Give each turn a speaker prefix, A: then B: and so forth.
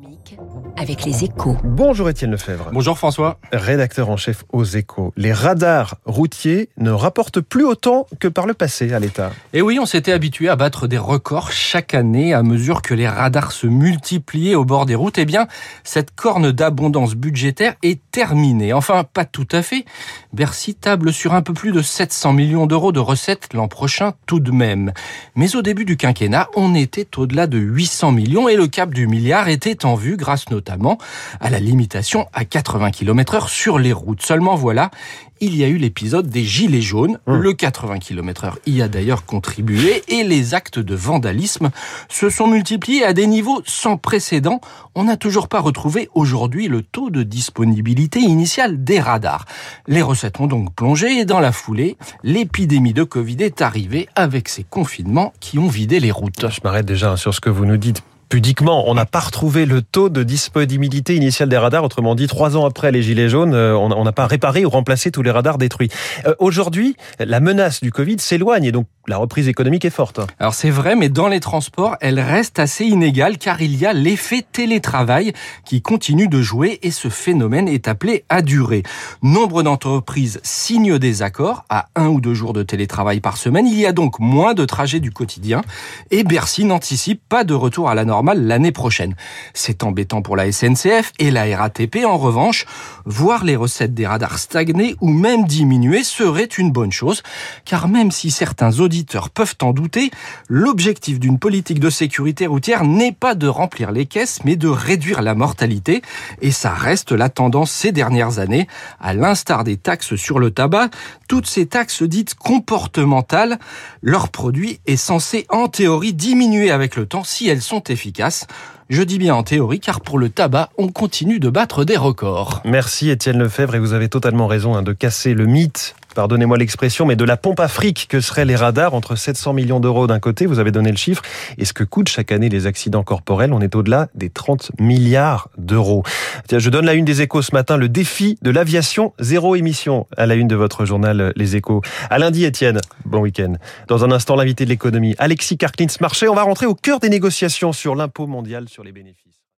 A: économique avec les échos.
B: Bonjour Étienne Lefebvre.
C: Bonjour François.
B: Rédacteur en chef aux échos. Les radars routiers ne rapportent plus autant que par le passé à l'État.
C: Et oui, on s'était habitué à battre des records chaque année à mesure que les radars se multipliaient au bord des routes. Eh bien, cette corne d'abondance budgétaire est terminée. Enfin, pas tout à fait. Bercy table sur un peu plus de 700 millions d'euros de recettes l'an prochain tout de même. Mais au début du quinquennat, on était au-delà de 800 millions et le cap du milliard était en vue grâce notamment à la limitation à 80 km heure sur les routes. Seulement voilà, il y a eu l'épisode des Gilets jaunes.
B: Mmh.
C: Le 80 km heure y a d'ailleurs contribué et les actes de vandalisme se sont multipliés à des niveaux sans précédent. On n'a toujours pas retrouvé aujourd'hui le taux de disponibilité initial des radars. Les recettes ont donc plongé et dans la foulée, l'épidémie de Covid est arrivée avec ces confinements qui ont vidé les routes.
B: Je m'arrête déjà sur ce que vous nous dites pudiquement, on n'a pas retrouvé le taux de disponibilité initiale des radars. Autrement dit, trois ans après les Gilets jaunes, euh, on n'a pas réparé ou remplacé tous les radars détruits. Euh, Aujourd'hui, la menace du Covid s'éloigne et donc la reprise économique est forte.
C: Alors c'est vrai, mais dans les transports, elle reste assez inégale car il y a l'effet télétravail qui continue de jouer et ce phénomène est appelé à durer. Nombre d'entreprises signent des accords à un ou deux jours de télétravail par semaine. Il y a donc moins de trajets du quotidien et Bercy n'anticipe pas de retour à la normale l'année prochaine. C'est embêtant pour la SNCF et la RATP. En revanche, voir les recettes des radars stagner ou même diminuer serait une bonne chose, car même si certains auditeurs peuvent en douter, l'objectif d'une politique de sécurité routière n'est pas de remplir les caisses, mais de réduire la mortalité. Et ça reste la tendance ces dernières années, à l'instar des taxes sur le tabac, toutes ces taxes dites comportementales, leur produit est censé en théorie diminuer avec le temps si elles sont efficaces efficace. Je dis bien en théorie, car pour le tabac, on continue de battre des records.
B: Merci Étienne Lefebvre, et vous avez totalement raison hein, de casser le mythe pardonnez-moi l'expression, mais de la pompe à fric que seraient les radars entre 700 millions d'euros d'un côté, vous avez donné le chiffre, et ce que coûtent chaque année les accidents corporels, on est au-delà des 30 milliards d'euros. Je donne la une des échos ce matin, le défi de l'aviation zéro émission à la une de votre journal Les Échos. À lundi, Étienne, bon week-end. Dans un instant, l'invité de l'économie, Alexis Karklins-Marché, on va rentrer au cœur des négociations sur l'impôt mondial sur les bénéfices.